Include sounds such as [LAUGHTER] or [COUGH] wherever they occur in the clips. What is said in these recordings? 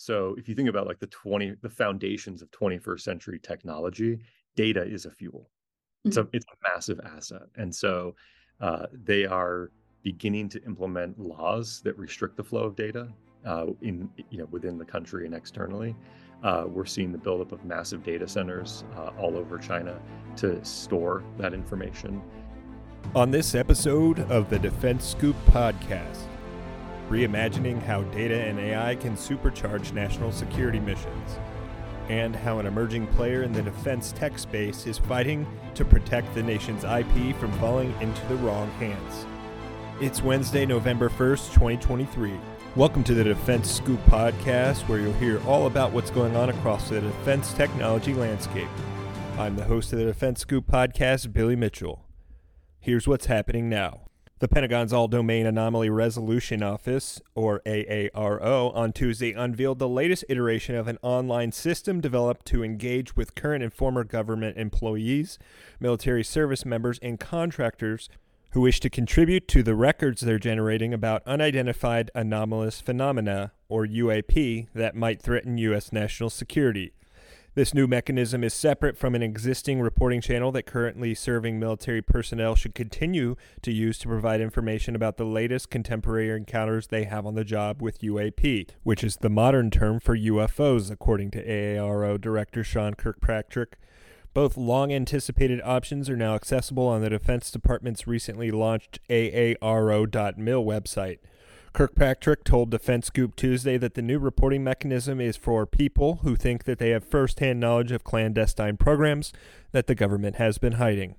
So if you think about like the 20 the foundations of 21st century technology, data is a fuel. It's a it's a massive asset. And so uh, they are beginning to implement laws that restrict the flow of data uh, in you know within the country and externally. Uh, we're seeing the buildup of massive data centers uh, all over China to store that information. On this episode of the Defense Scoop podcast, reimagining how data and AI can supercharge national security missions, and how an emerging player in the defense tech space is fighting to protect the nation's IP from falling into the wrong hands. It's Wednesday, November 1st, 2023. Welcome to the Defense Scoop podcast, where you'll hear all about what's going on across the defense technology landscape. I'm the host of the Defense Scoop podcast, Billy Mitchell. Here's what's happening now. The Pentagon's All Domain Anomaly Resolution Office, or AARO, on Tuesday unveiled the latest iteration of an online system developed to engage with current and former government employees, military service members, and contractors who wish to contribute to the records they're generating about unidentified anomalous phenomena, or UAP, that might threaten U.S. national security. This new mechanism is separate from an existing reporting channel that currently serving military personnel should continue to use to provide information about the latest contemporary encounters they have on the job with UAP, which is the modern term for UFOs, according to AARO Director Sean Kirkpatrick. Both long anticipated options are now accessible on the Defense Department's recently launched AARO.mil website. Kirkpatrick told Defense Scoop Tuesday that the new reporting mechanism is for people who think that they have firsthand knowledge of clandestine programs that the government has been hiding.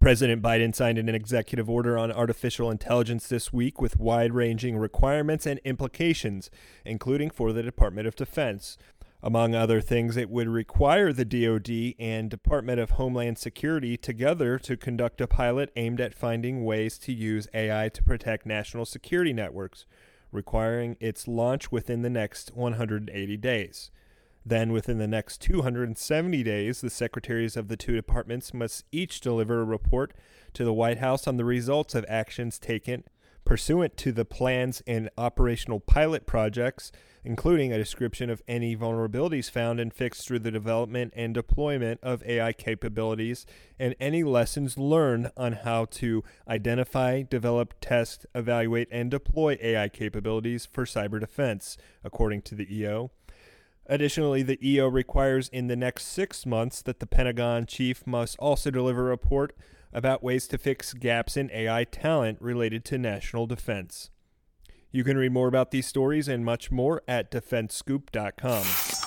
President Biden signed an executive order on artificial intelligence this week with wide ranging requirements and implications, including for the Department of Defense. Among other things, it would require the DoD and Department of Homeland Security together to conduct a pilot aimed at finding ways to use AI to protect national security networks, requiring its launch within the next 180 days. Then, within the next 270 days, the secretaries of the two departments must each deliver a report to the White House on the results of actions taken pursuant to the plans and operational pilot projects, including a description of any vulnerabilities found and fixed through the development and deployment of AI capabilities, and any lessons learned on how to identify, develop, test, evaluate, and deploy AI capabilities for cyber defense, according to the EO. Additionally, the EO requires in the next six months that the Pentagon chief must also deliver a report about ways to fix gaps in AI talent related to national defense. You can read more about these stories and much more at defensescoop.com.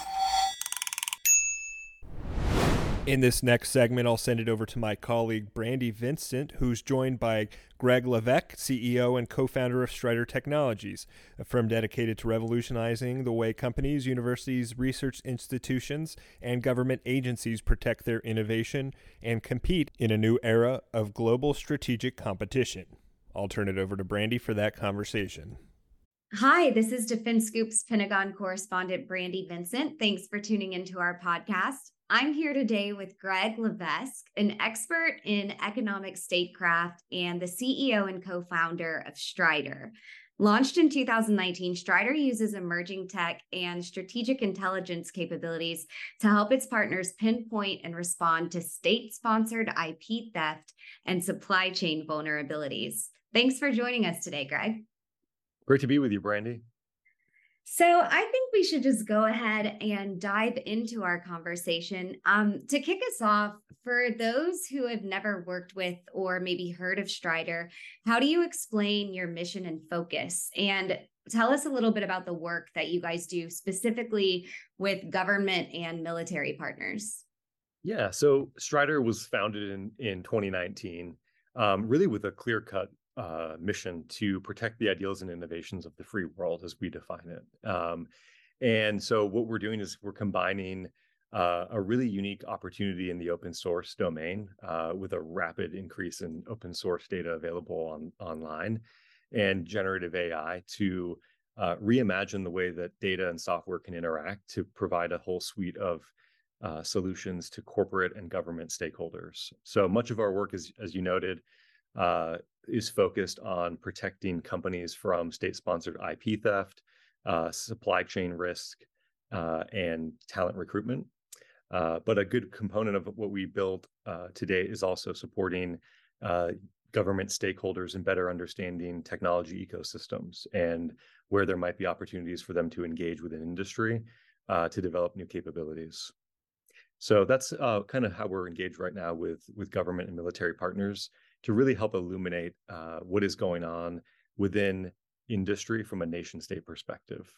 In this next segment, I'll send it over to my colleague Brandi Vincent, who's joined by Greg Levesque, CEO and co founder of Strider Technologies, a firm dedicated to revolutionizing the way companies, universities, research institutions, and government agencies protect their innovation and compete in a new era of global strategic competition. I'll turn it over to Brandi for that conversation. Hi, this is Defense Scoop's Pentagon correspondent Brandi Vincent. Thanks for tuning into our podcast. I'm here today with Greg Levesque, an expert in economic statecraft and the CEO and co founder of Strider. Launched in 2019, Strider uses emerging tech and strategic intelligence capabilities to help its partners pinpoint and respond to state sponsored IP theft and supply chain vulnerabilities. Thanks for joining us today, Greg. Great to be with you, Brandi. So I think we should just go ahead and dive into our conversation. Um, to kick us off, for those who have never worked with or maybe heard of Strider, how do you explain your mission and focus? And tell us a little bit about the work that you guys do specifically with government and military partners. Yeah, so Strider was founded in in 2019, um, really with a clear cut uh, mission to protect the ideals and innovations of the free world as we define it. Um, and so, what we're doing is we're combining uh, a really unique opportunity in the open source domain uh, with a rapid increase in open source data available on online and generative AI to uh, reimagine the way that data and software can interact to provide a whole suite of uh, solutions to corporate and government stakeholders. So much of our work is, as you noted, uh, is focused on protecting companies from state sponsored IP theft, uh, supply chain risk, uh, and talent recruitment. Uh, but a good component of what we build uh, today is also supporting uh, government stakeholders in better understanding technology ecosystems and where there might be opportunities for them to engage with an industry to develop new capabilities. So that's kind of how we're engaged right now with with government and military partners to really help illuminate uh, what is going on within industry from a nation state perspective.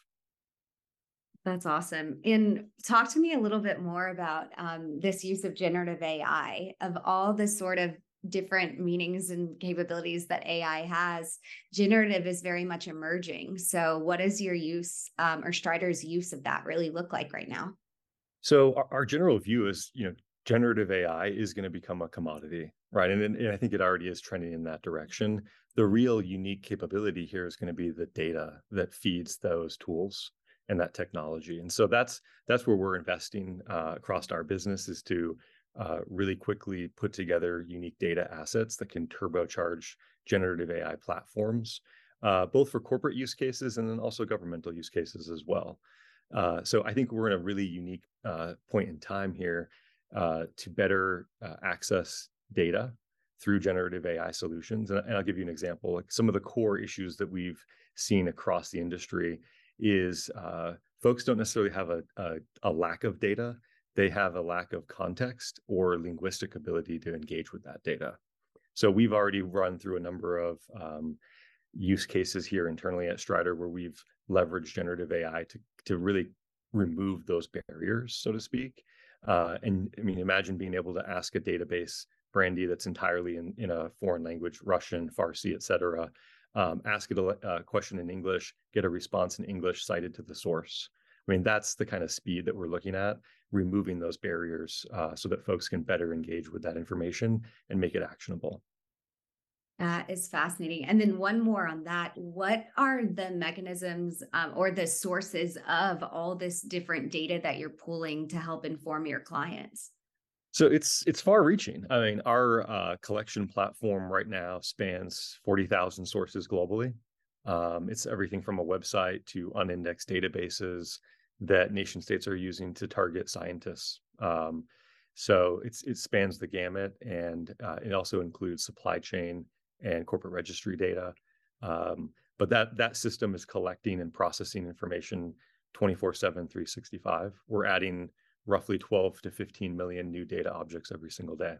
That's awesome. And talk to me a little bit more about um, this use of generative AI, of all the sort of different meanings and capabilities that AI has. Generative is very much emerging. So, what does your use um, or Strider's use of that really look like right now? So, our, our general view is, you know, generative AI is going to become a commodity, right? And, and I think it already is trending in that direction. The real unique capability here is going to be the data that feeds those tools and that technology. And so that's that's where we're investing uh, across our business is to uh, really quickly put together unique data assets that can turbocharge generative AI platforms, uh, both for corporate use cases and then also governmental use cases as well. Uh, so I think we're in a really unique uh, point in time here uh, to better access data through generative AI solutions. And, I'll give you an example. Like some of the core issues that we've seen across the industry is uh, folks don't necessarily have a, a, a, lack of data, they have a lack of context or linguistic ability to engage with that data. So we've already run through a number of um, use cases here internally at Strider where we've leveraged generative AI to, to really remove those barriers, so to speak. Uh, and I mean, imagine being able to ask a database, Brandi, that's entirely in, in a foreign language, Russian, Farsi, et cetera, um, ask it a, a, question in English, get a response in English cited to the source. I mean, that's the kind of speed that we're looking at, removing those barriers uh, so that folks can better engage with that information and make it actionable. That is fascinating. And then one more on that. What are the mechanisms um, or the sources of all this different data that you're pulling to help inform your clients? So it's it's far reaching. I mean, our uh, collection platform right now spans 40,000 sources globally. Um, it's everything from a website to unindexed databases that nation states are using to target scientists. Um, so it's it spans the gamut, and uh, it also includes supply chain and corporate registry data. Um, but that that system is collecting and processing information 24/7, 365. We're adding roughly 12 to 15 million new data objects every single day.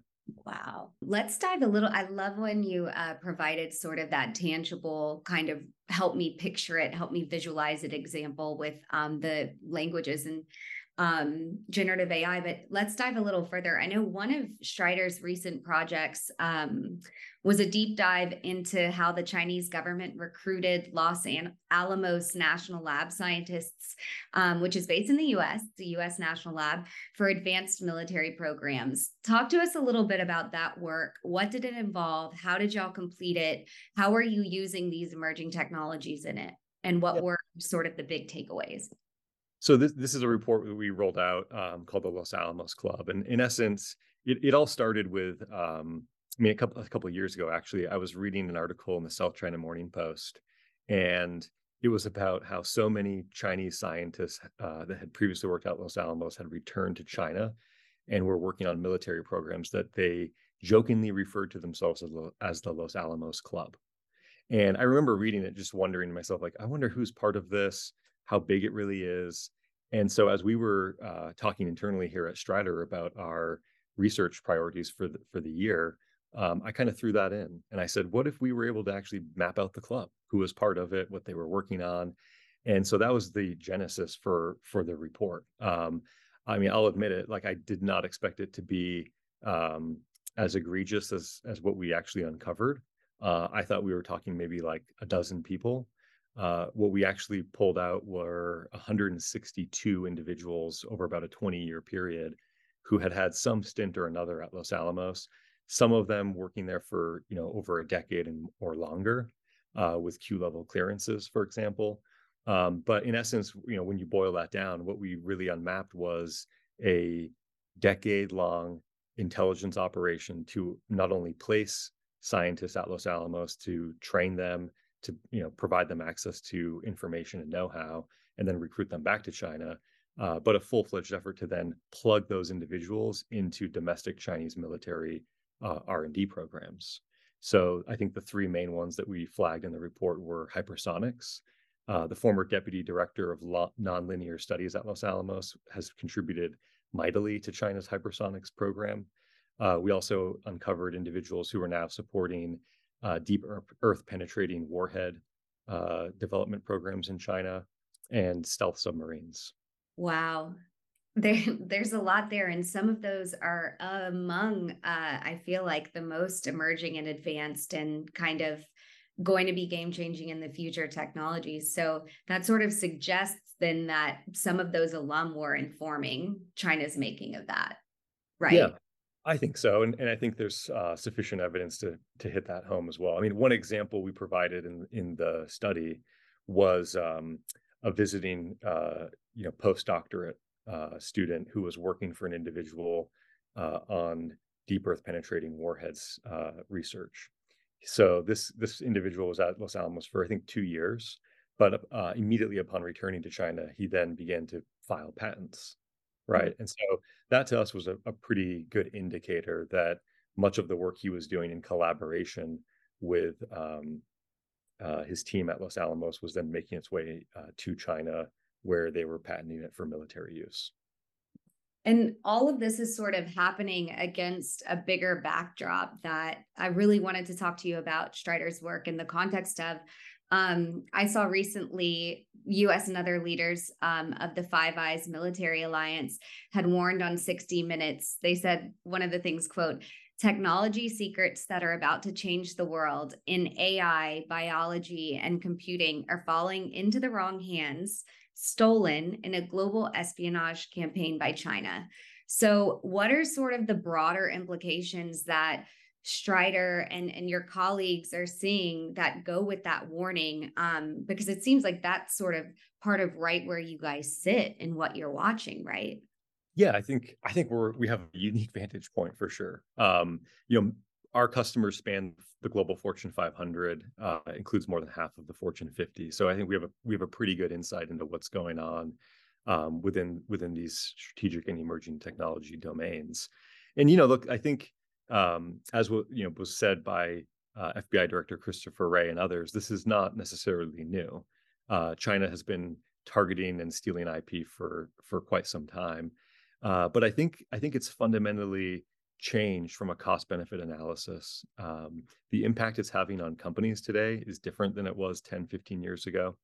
Wow. Let's dive a little. I love when you uh, provided sort of that tangible kind of help me picture it, help me visualize it example with um, the languages. And um, generative AI, but let's dive a little further. I know one of Strider's recent projects um, was a deep dive into how the Chinese government recruited Los Alamos National Lab scientists, um, which is based in the US, the US National Lab, for advanced military programs. Talk to us a little bit about that work. What did it involve? How did y'all complete it? How are you using these emerging technologies in it? And what yep. were sort of the big takeaways? So this this is a report that we rolled out um, called the Los Alamos Club, and in essence, it, it all started with um, I mean a couple a couple of years ago actually. I was reading an article in the South China Morning Post, and it was about how so many Chinese scientists uh, that had previously worked at Los Alamos had returned to China, and were working on military programs that they jokingly referred to themselves as, as the Los Alamos Club. And I remember reading it, just wondering to myself, like, I wonder who's part of this how big it really is. And so, as we were uh, talking internally here at Strider about our research priorities for the, for the year, um, I kind of threw that in, and I said, "What if we were able to actually map out the club, who was part of it, what they were working on?" And so that was the genesis for for the report. Um, I mean, I'll admit it; like I did not expect it to be um, as egregious as as what we actually uncovered. Uh, I thought we were talking maybe like a dozen people, uh, what we actually pulled out were 162 individuals over about a 20 year period who had had some stint or another at Los Alamos. Some of them working there for you know over a decade and or longer, uh, with Q level clearances, for example. Um, but in essence, you know, when you boil that down, what we really unmapped was a decade long intelligence operation to not only place scientists at Los Alamos to train them to you know provide them access to information and know-how, and then recruit them back to China. Uh, but a full-fledged effort to then plug those individuals into domestic Chinese military uh, R&D programs. So I think the three main ones that we flagged in the report were hypersonics. Uh, the former deputy director of lo- nonlinear studies at Los Alamos has contributed mightily to China's hypersonics program. Uh, we also uncovered individuals who are now supporting uh, deep earth penetrating warhead uh, development programs in China and stealth submarines. Wow. There, there's a lot there, and some of those are among, uh, I feel like, the most emerging and advanced and kind of going to be game changing in the future technologies. So that sort of suggests then that some of those alum were informing China's making of that, right? Yeah, I think so, and and I think there's uh, sufficient evidence to to hit that home as well. I mean, one example we provided in in the study was um, a visiting uh, you know postdoctorate uh, student who was working for an individual uh, on deep earth penetrating warheads uh, research. So this this individual was at Los Alamos for I think two years, but uh, immediately upon returning to China, he then began to file patents right and so that to us was a, a, pretty good indicator that much of the work he was doing in collaboration with um, uh, his team at los alamos was then making its way uh, to china where they were patenting it for military use. And all of this is sort of happening against a bigger backdrop that I really wanted to talk to you about Strider's work in the context of um, I saw recently US and other leaders um, of the Five Eyes military alliance had warned on 60 Minutes. They said one of the things, quote, technology secrets that are about to change the world in AI, biology, and computing are falling into the wrong hands, stolen in a global espionage campaign by China. So, what are sort of the broader implications that Strider and and your colleagues are seeing that go with that warning um, because it seems like that's sort of part of right where you guys sit and what you're watching right? Yeah i think i think we're we have a unique vantage point for sure. Um, you know our customers span the global fortune 500 uh, includes more than half of the fortune 50 so i think we have a we have a pretty good insight into what's going on um, within within these strategic and emerging technology domains. And you know look i think um, as you know was said by uh, FBI Director Christopher Wray and others, this is not necessarily new. Uh, China has been targeting and stealing IP for for quite some time, uh, but I think I think it's fundamentally changed from a cost benefit analysis. Um, the impact it's having on companies today is different than it was 10, 15 years ago.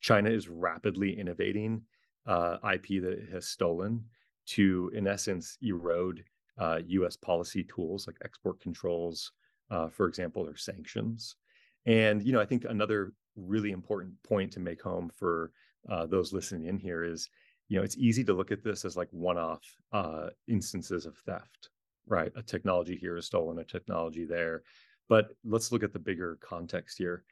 China is rapidly innovating uh, IP that it has stolen to, in essence, erode uh, US policy tools like export controls, uh, for example, or sanctions. And, you know, I think another really important point to make home for uh, those listening in here is, you know, it's easy to look at this as like one off uh, instances of theft, right? A technology here is stolen, a technology there. But let's look at the bigger context here.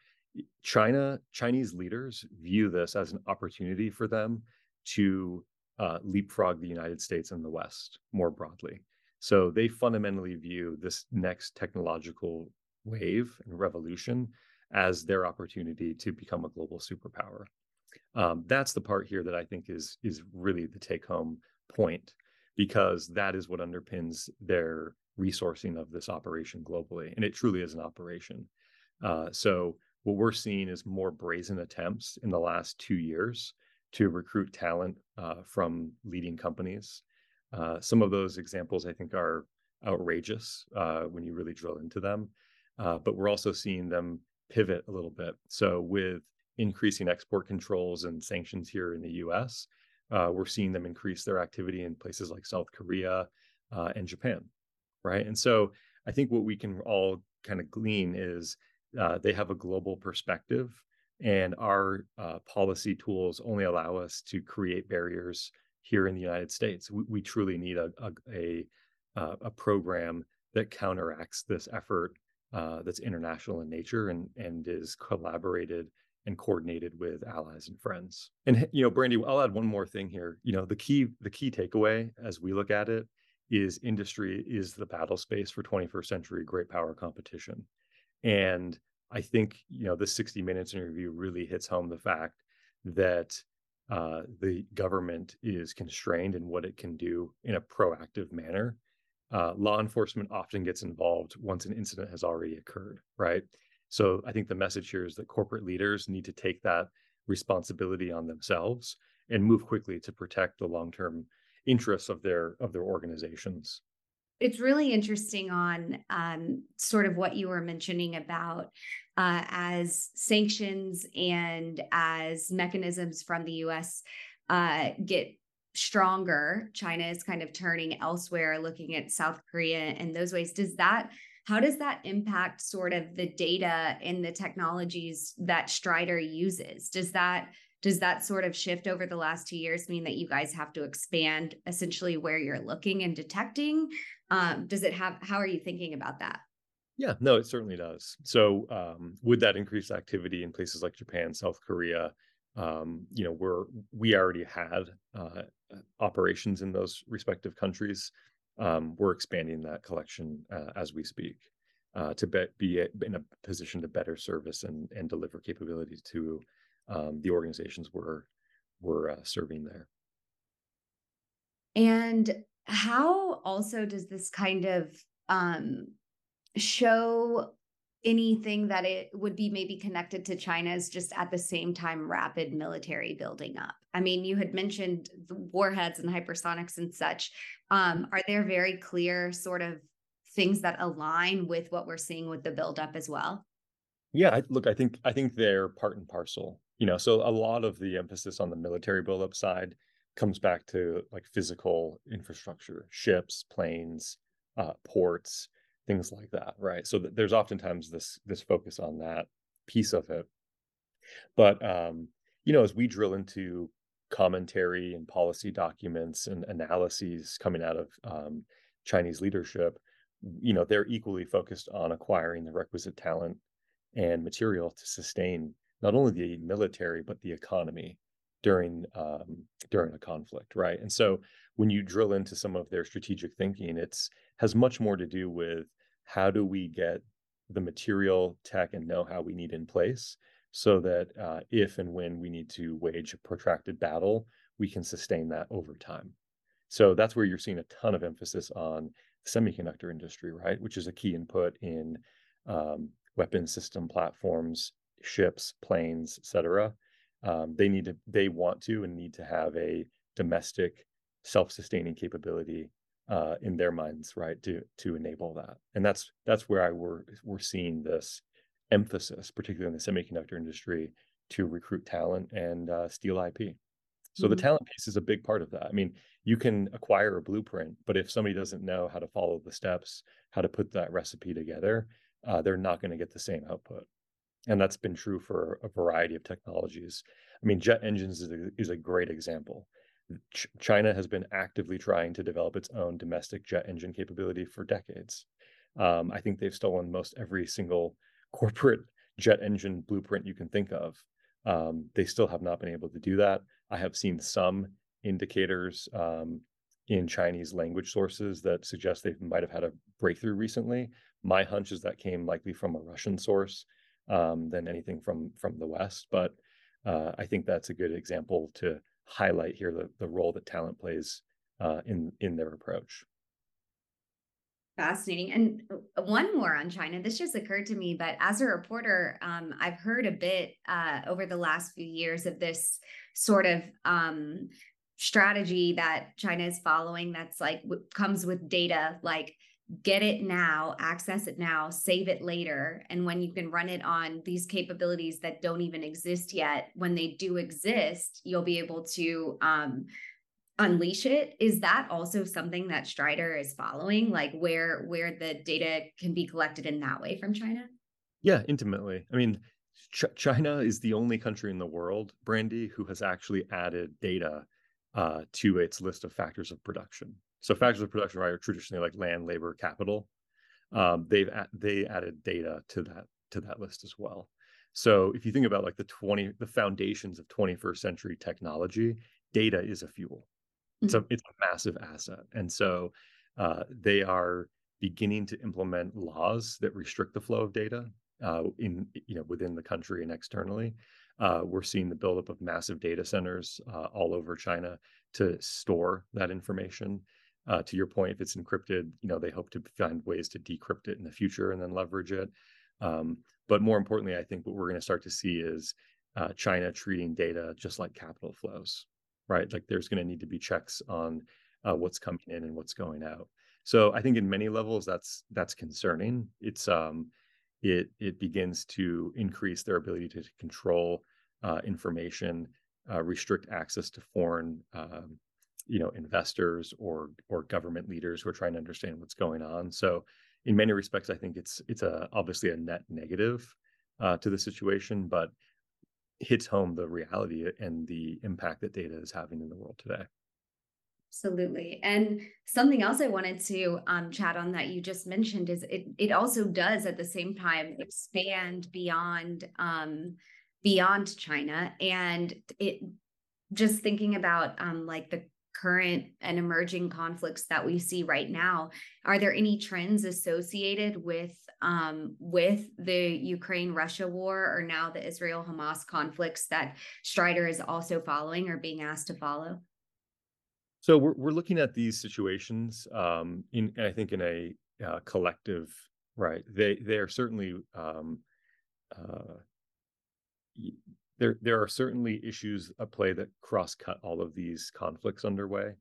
China, Chinese leaders view this as an opportunity for them to uh, leapfrog the United States and the West more broadly. So they fundamentally view this next technological wave and revolution as their opportunity to become a global superpower. Um, that's the part here that I think is is really the take home point because that is what underpins their resourcing of this operation globally, and it truly is an operation. Uh, so what we're seeing is more brazen attempts in the last two years to recruit talent uh, from leading companies uh, some of those examples I think are outrageous uh, when you really drill into them, uh, but we're also seeing them pivot a little bit. So with increasing export controls and sanctions here in the U.S., uh, we're seeing them increase their activity in places like South Korea uh, and Japan, right? And so I think what we can all kind of glean is they have a global perspective and our policy tools only allow us to create barriers here in the United States. We, we truly need a, a, a, uh, a, program that counteracts this effort uh, that's international in nature and, and is collaborated and coordinated with allies and friends. And you know, Brandi, I'll add one more thing here. You know, the key the key takeaway as we look at it is industry is the battle space for 21st century great power competition. And I think you know the 60 Minutes interview really hits home the fact that uh, the government is constrained in what it can do in a proactive manner. Uh, law enforcement often gets involved once an incident has already occurred, right? So I think the message here is that corporate leaders need to take that responsibility on themselves and move quickly to protect the long-term interests of their of their organizations it's really interesting on um, sort of what you were mentioning about uh, as sanctions and as mechanisms from the US uh, get stronger, China is kind of turning elsewhere, looking at South Korea and those ways. Does that, how does that impact sort of the data and the technologies that Strider uses? Does that, does that sort of shift over the last two years mean that you guys have to expand essentially where you're looking and detecting um, does it have how are you thinking about that? Yeah no it certainly does. So um, with that increase activity in places like japan south korea um, you know we're we already had uh, operations in those respective countries. Um, we're expanding that collection uh, as we speak uh, to be, be in a position to better service and, and deliver capabilities to um, the organizations we're we're uh, serving there. And how also does this kind of um, show anything that it would be maybe connected to China's just at the same time rapid military building up? I mean, you had mentioned the warheads and hypersonics and such. Um, are there very clear sort of things that align with what we're seeing with the buildup as well? Yeah, I, look, I think I think they're part and parcel. You know, so a lot of the emphasis on the military buildup side comes back to like physical infrastructure, ships, planes, uh, ports, things like that, right? So th- there's oftentimes this this focus on that piece of it. But um, you know, as we drill into commentary and policy documents and analyses coming out of um, Chinese leadership, you know, they're equally focused on acquiring the requisite talent and material to sustain not only the military but the economy during um, during a conflict, right? And so when you drill into some of their strategic thinking, it's has much more to do with how do we get the material, tech, and know-how we need in place so that uh, if and when we need to wage a protracted battle, we can sustain that over time. So that's where you're seeing a ton of emphasis on the semiconductor industry, right? Which is a key input in um, weapon system platforms, ships, planes, et cetera um, they need to they want to and need to have a domestic self-sustaining capability uh, in their minds right to to enable that. And that's that's where i we're we're seeing this emphasis particularly in the semiconductor industry to recruit talent and uh, steal ip so mm-hmm. the talent piece is a big part of that. I mean you can acquire a blueprint but if somebody doesn't know how to follow the steps how to put that recipe together uh, they're not going to get the same output and that's been true for a variety of technologies. I mean, jet engines is a, is a great example. Ch- China has been actively trying to develop its own domestic jet engine capability for decades. Um, I think they've stolen most every single [LAUGHS] corporate jet engine blueprint you can think of. Um, they still have not been able to do that. I have seen some indicators um, in Chinese language sources that suggest they might have had a breakthrough recently. My hunch is that came likely from a Russian source um, than anything from from the West. But uh, I think that's a good example to highlight here the, the role that talent plays uh, in in their approach. Fascinating. And uh, one more on China. This just occurred to me, but as a reporter, um, I've heard a bit uh, over the last few years of this sort of um, strategy that China is following that's like comes with data, like get it now, access it now, save it later. And when you can run it on these capabilities that don't even exist yet, when they do exist, you'll be able to um, unleash it. Is that also something that Strider is following, like where where the data can be collected in that way from China? Yeah, intimately. I mean, Ch- China is the only country in the world, Brandi, who has actually added data uh, to its list of factors of production. So factors of production right are traditionally like land, labor, capital. Um, they've they added data to that to that list as well. So if you think about like the 20 the foundations of 21st century technology, data is a fuel. It's a mm-hmm. it's a massive asset. And so uh, they are beginning to implement laws that restrict the flow of data uh, in you know within the country and externally. Uh, we're seeing the buildup of massive data centers uh, all over China to store that information. Uh, to your point, if it's encrypted, you know they hope to find ways to decrypt it in the future and then leverage it. Um, but more importantly, I think what we're going to start to see is uh, China treating data just like capital flows, right? Like there's going to need to be checks on uh, what's coming in and what's going out. So I think in many levels that's that's concerning. It's um, it it begins to increase their ability to control uh, information, uh, restrict access to foreign um, you know investors or or government leaders who are trying to understand what's going on. So in many respects, I think it's it's a obviously a net negative uh, to the situation, but hits home the reality and the impact that data is having in the world today. Absolutely. And something else I wanted to um, chat on that you just mentioned is it it also does at the same time expand beyond um, beyond China and it just thinking about um, like the current and emerging conflicts that we see right now are there any trends associated with um, with the ukraine russia war or now the israel hamas conflicts that strider is also following or being asked to follow so we're we're looking at these situations um, in I think in a uh, collective right. They they are certainly um, uh, there there are certainly issues at play that cross cut all of these conflicts underway.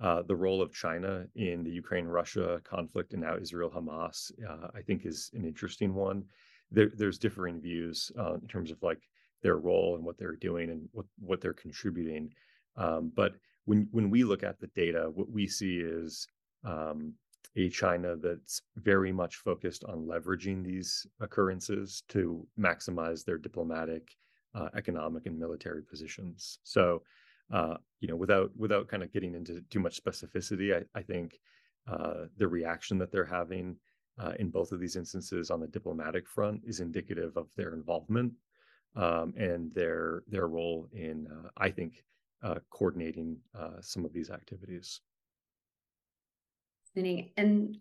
Uh, the role of China in the Ukraine Russia conflict and now Israel Hamas, uh, I think, is an interesting one. There, there's differing views uh, in terms of like their role and what they're doing and what what they're contributing. Um, but when when we look at the data, what we see is um, a China that's very much focused on leveraging these occurrences to maximize their diplomatic, uh, economic, and military positions. So, uh, you know, without without kind of getting into too much specificity, I, I think uh, the reaction that they're having uh, in both of these instances on the diplomatic front is indicative of their involvement um, and their their role in, uh, I think, uh, coordinating some of these activities. And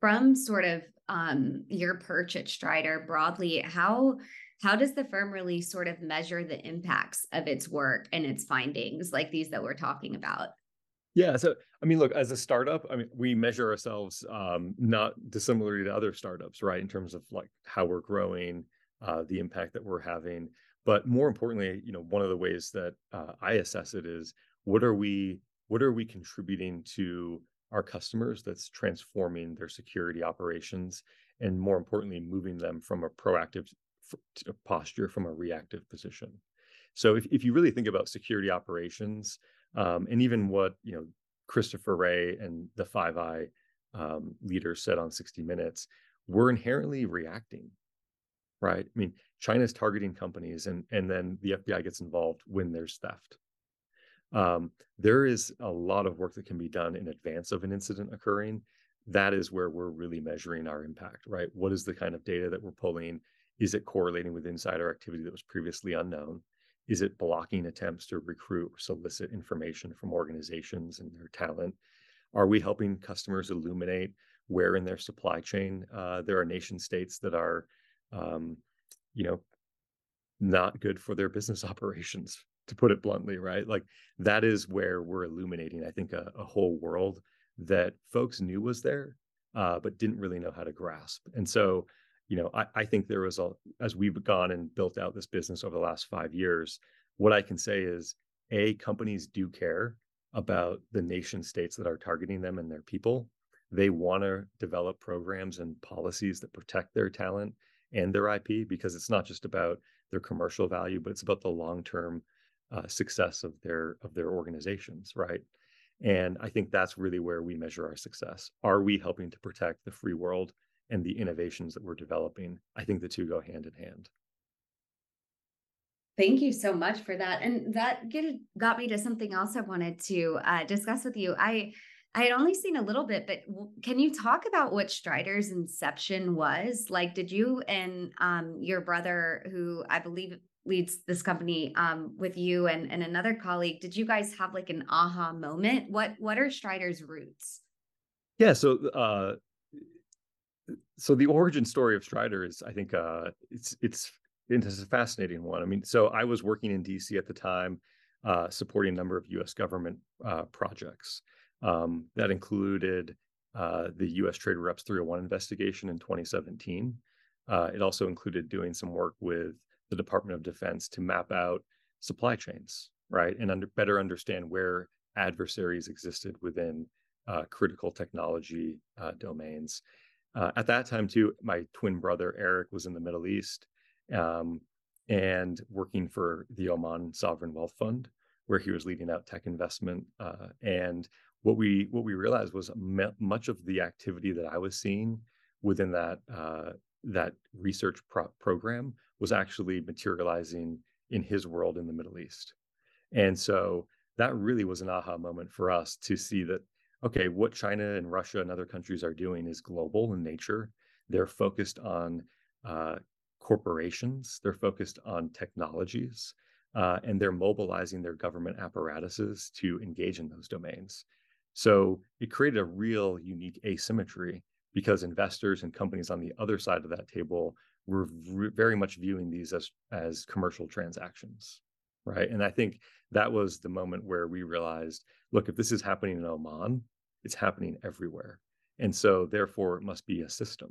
from sort of um, your perch at Strider broadly, how how does the firm really sort of measure the impacts of its work and its findings, like these that we're talking about? Yeah, so I mean, look, as a startup, I mean, we measure ourselves um, not dissimilarly to other startups, right? In terms of like how we're growing, uh, the impact that we're having. But more importantly, you know, one of the ways that uh, I assess it is what are we what are we contributing to our customers that's transforming their security operations and more importantly moving them from a proactive posture from a reactive position so if, if you really think about security operations um, and even what you know christopher Wray and the five eye um, leaders said on 60 minutes we're inherently reacting right? I mean, China's targeting companies, and and then the FBI gets involved when there's theft. Um, there is a lot of work that can be done in advance of an incident occurring. That is where we're really measuring our impact, right? What is the kind of data that we're pulling? Is it correlating with insider activity that was previously unknown? Is it blocking attempts to recruit or solicit information from organizations and their talent? Are we helping customers illuminate where in their supply chain uh, there are nation states that are um, you know, not good for their business [LAUGHS] operations, to put it bluntly, right? Like that is where we're illuminating, I think, a, a whole world that folks knew was there, uh, but didn't really know how to grasp. And so, you know, I, I think there was a, as we've gone and built out this business over the last five years, what I can say is, A, companies do care about the nation states that are targeting them and their people. They want to develop programs and policies that protect their talent and their IP because it's not just about their commercial value, but it's about the long-term uh, success of their of their organizations, right? And I think that's really where we measure our success. Are we helping to protect the free world and the innovations that we're developing? I think the two go hand in hand. Thank you so much for that. And that get, got me to something else I wanted to uh, discuss with you. I I had only seen a little bit, but can you talk about what Strider's inception was? Like, did you and um, your brother, who I believe leads this company um, with you and, and another colleague, did you guys have like an aha moment? What What are Strider's roots? Yeah, so uh, so the origin story of Strider is, I think, uh, it's it's it's a fascinating one. I mean, so I was working in DC at the time, uh, supporting a number of U.S. government uh, projects um, that included uh, the U.S. Trade Reps 301 investigation in 2017. Uh, it also included doing some work with the Department of Defense to map out supply chains, right, and under, better understand where adversaries existed within uh, critical technology domains. Uh, at that time, too, my twin brother Eric was in the Middle East um, and working for the Oman Sovereign Wealth Fund, where he was leading out tech investment. Uh, and what we what we realized was much of the activity that I was seeing within that uh, that research pro- program was actually materializing in his world in the Middle East. And so that really was an aha moment for us to see that okay, what China and Russia and other countries are doing is global in nature. They're focused on uh, corporations, they're focused on technologies, uh, and they're mobilizing their government apparatuses to engage in those domains. So it created a real unique asymmetry because investors and companies on the other side of that table were v- very much viewing these as as commercial transactions right and i think that was the moment where we realized look if this is happening in oman it's happening everywhere. And so therefore it must be a system.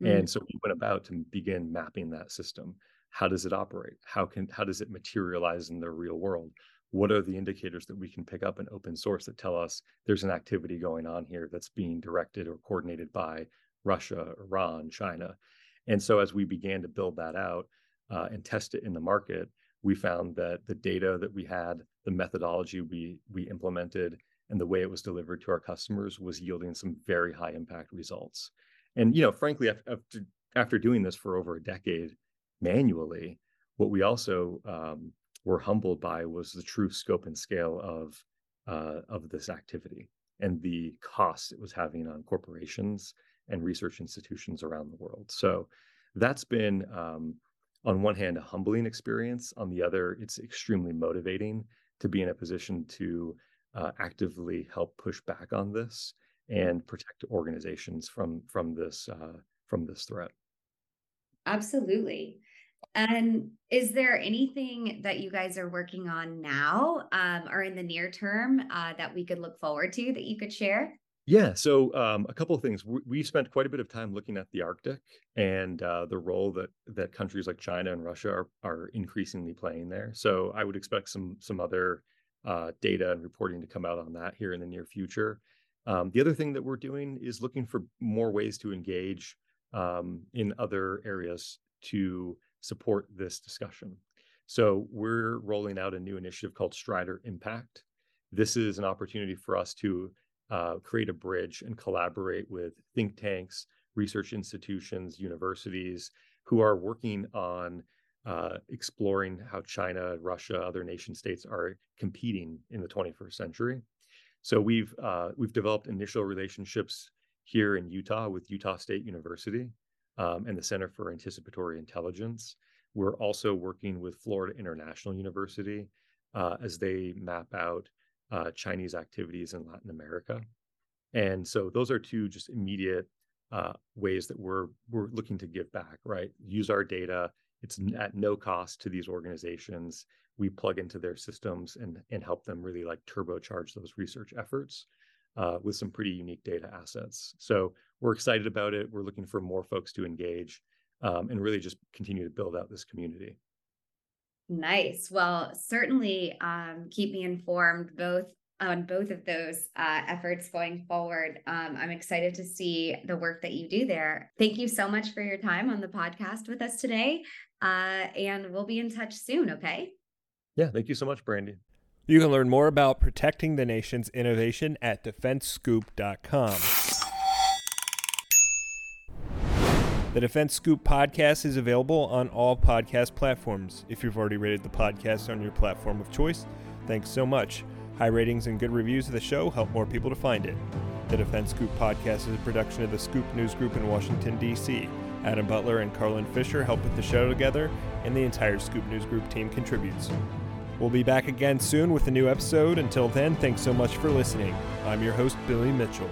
Mm. and so we went about to begin mapping that system. How does it operate? How can how does it materialize in the real world? What are the indicators that we can pick up in open source that tell us there's an activity going on here that's being directed or coordinated by russia iran china? And so as we began to build that out uh, and test it in the market we found that the data that we had the methodology we we implemented and the way it was delivered to our customers was yielding some very high impact results. And you know, frankly, after after doing this for over a decade manually, what we also um, were humbled by was the true scope and scale of uh, of this activity and the costs it was having on corporations and research institutions around the world. So that's been, um, on one hand, a humbling experience. On the other, it's extremely motivating to be in a position to uh, actively help push back on this and protect organizations from from this uh, from this threat. Absolutely. And is there anything that you guys are working on now um, or in the near term uh, that we could look forward to that you could share? Yeah, so um, a couple of things. We, we, spent quite a bit of time looking at the Arctic and uh, the role that that countries like China and Russia are are increasingly playing there. So I would expect some some other uh, data and reporting to come out on that here in the near future. Um, the other thing that we're doing is looking for more ways to engage um, in other areas to support this discussion. So we're rolling out a new initiative called Strider Impact. This is an opportunity for us to uh, create a bridge and collaborate with think tanks, research institutions, universities who are working on uh, exploring how China, Russia, other nation states are competing in the 21st century. So we've uh, we've developed initial relationships here in Utah with Utah State University um, and the Center for Anticipatory Intelligence. We're also working with Florida International University uh, as they map out uh, Chinese activities in Latin America. And so those are two just immediate uh, ways that we're we're looking to give back, right? Use our data it's at no cost to these organizations. We plug into their systems and and help them really like turbocharge those research efforts uh, with some pretty unique data assets. So we're excited about it. We're looking for more folks to engage um, and really just continue to build out this community. Nice. Well, certainly um, keep me informed both on both of those uh, efforts going forward. Um, I'm excited to see the work that you do there. Thank you so much for your time on the podcast with us today. Uh, and we'll be in touch soon, okay? Yeah, thank you so much, Brandi. You can learn more about protecting the nation's innovation at defensescoop.com. The Defense Scoop podcast is available on all podcast platforms. If you've already rated the podcast on your platform of choice, thanks so much. High ratings and good reviews of the show help more people to find it. The Defense Scoop podcast is a production of the Scoop News Group in Washington, D.C. Adam Butler and Carlin Fisher help put the show together, and the entire Scoop News Group team contributes. We'll be back again soon with a new episode. Until then, thanks so much for listening. I'm your host, Billy Mitchell.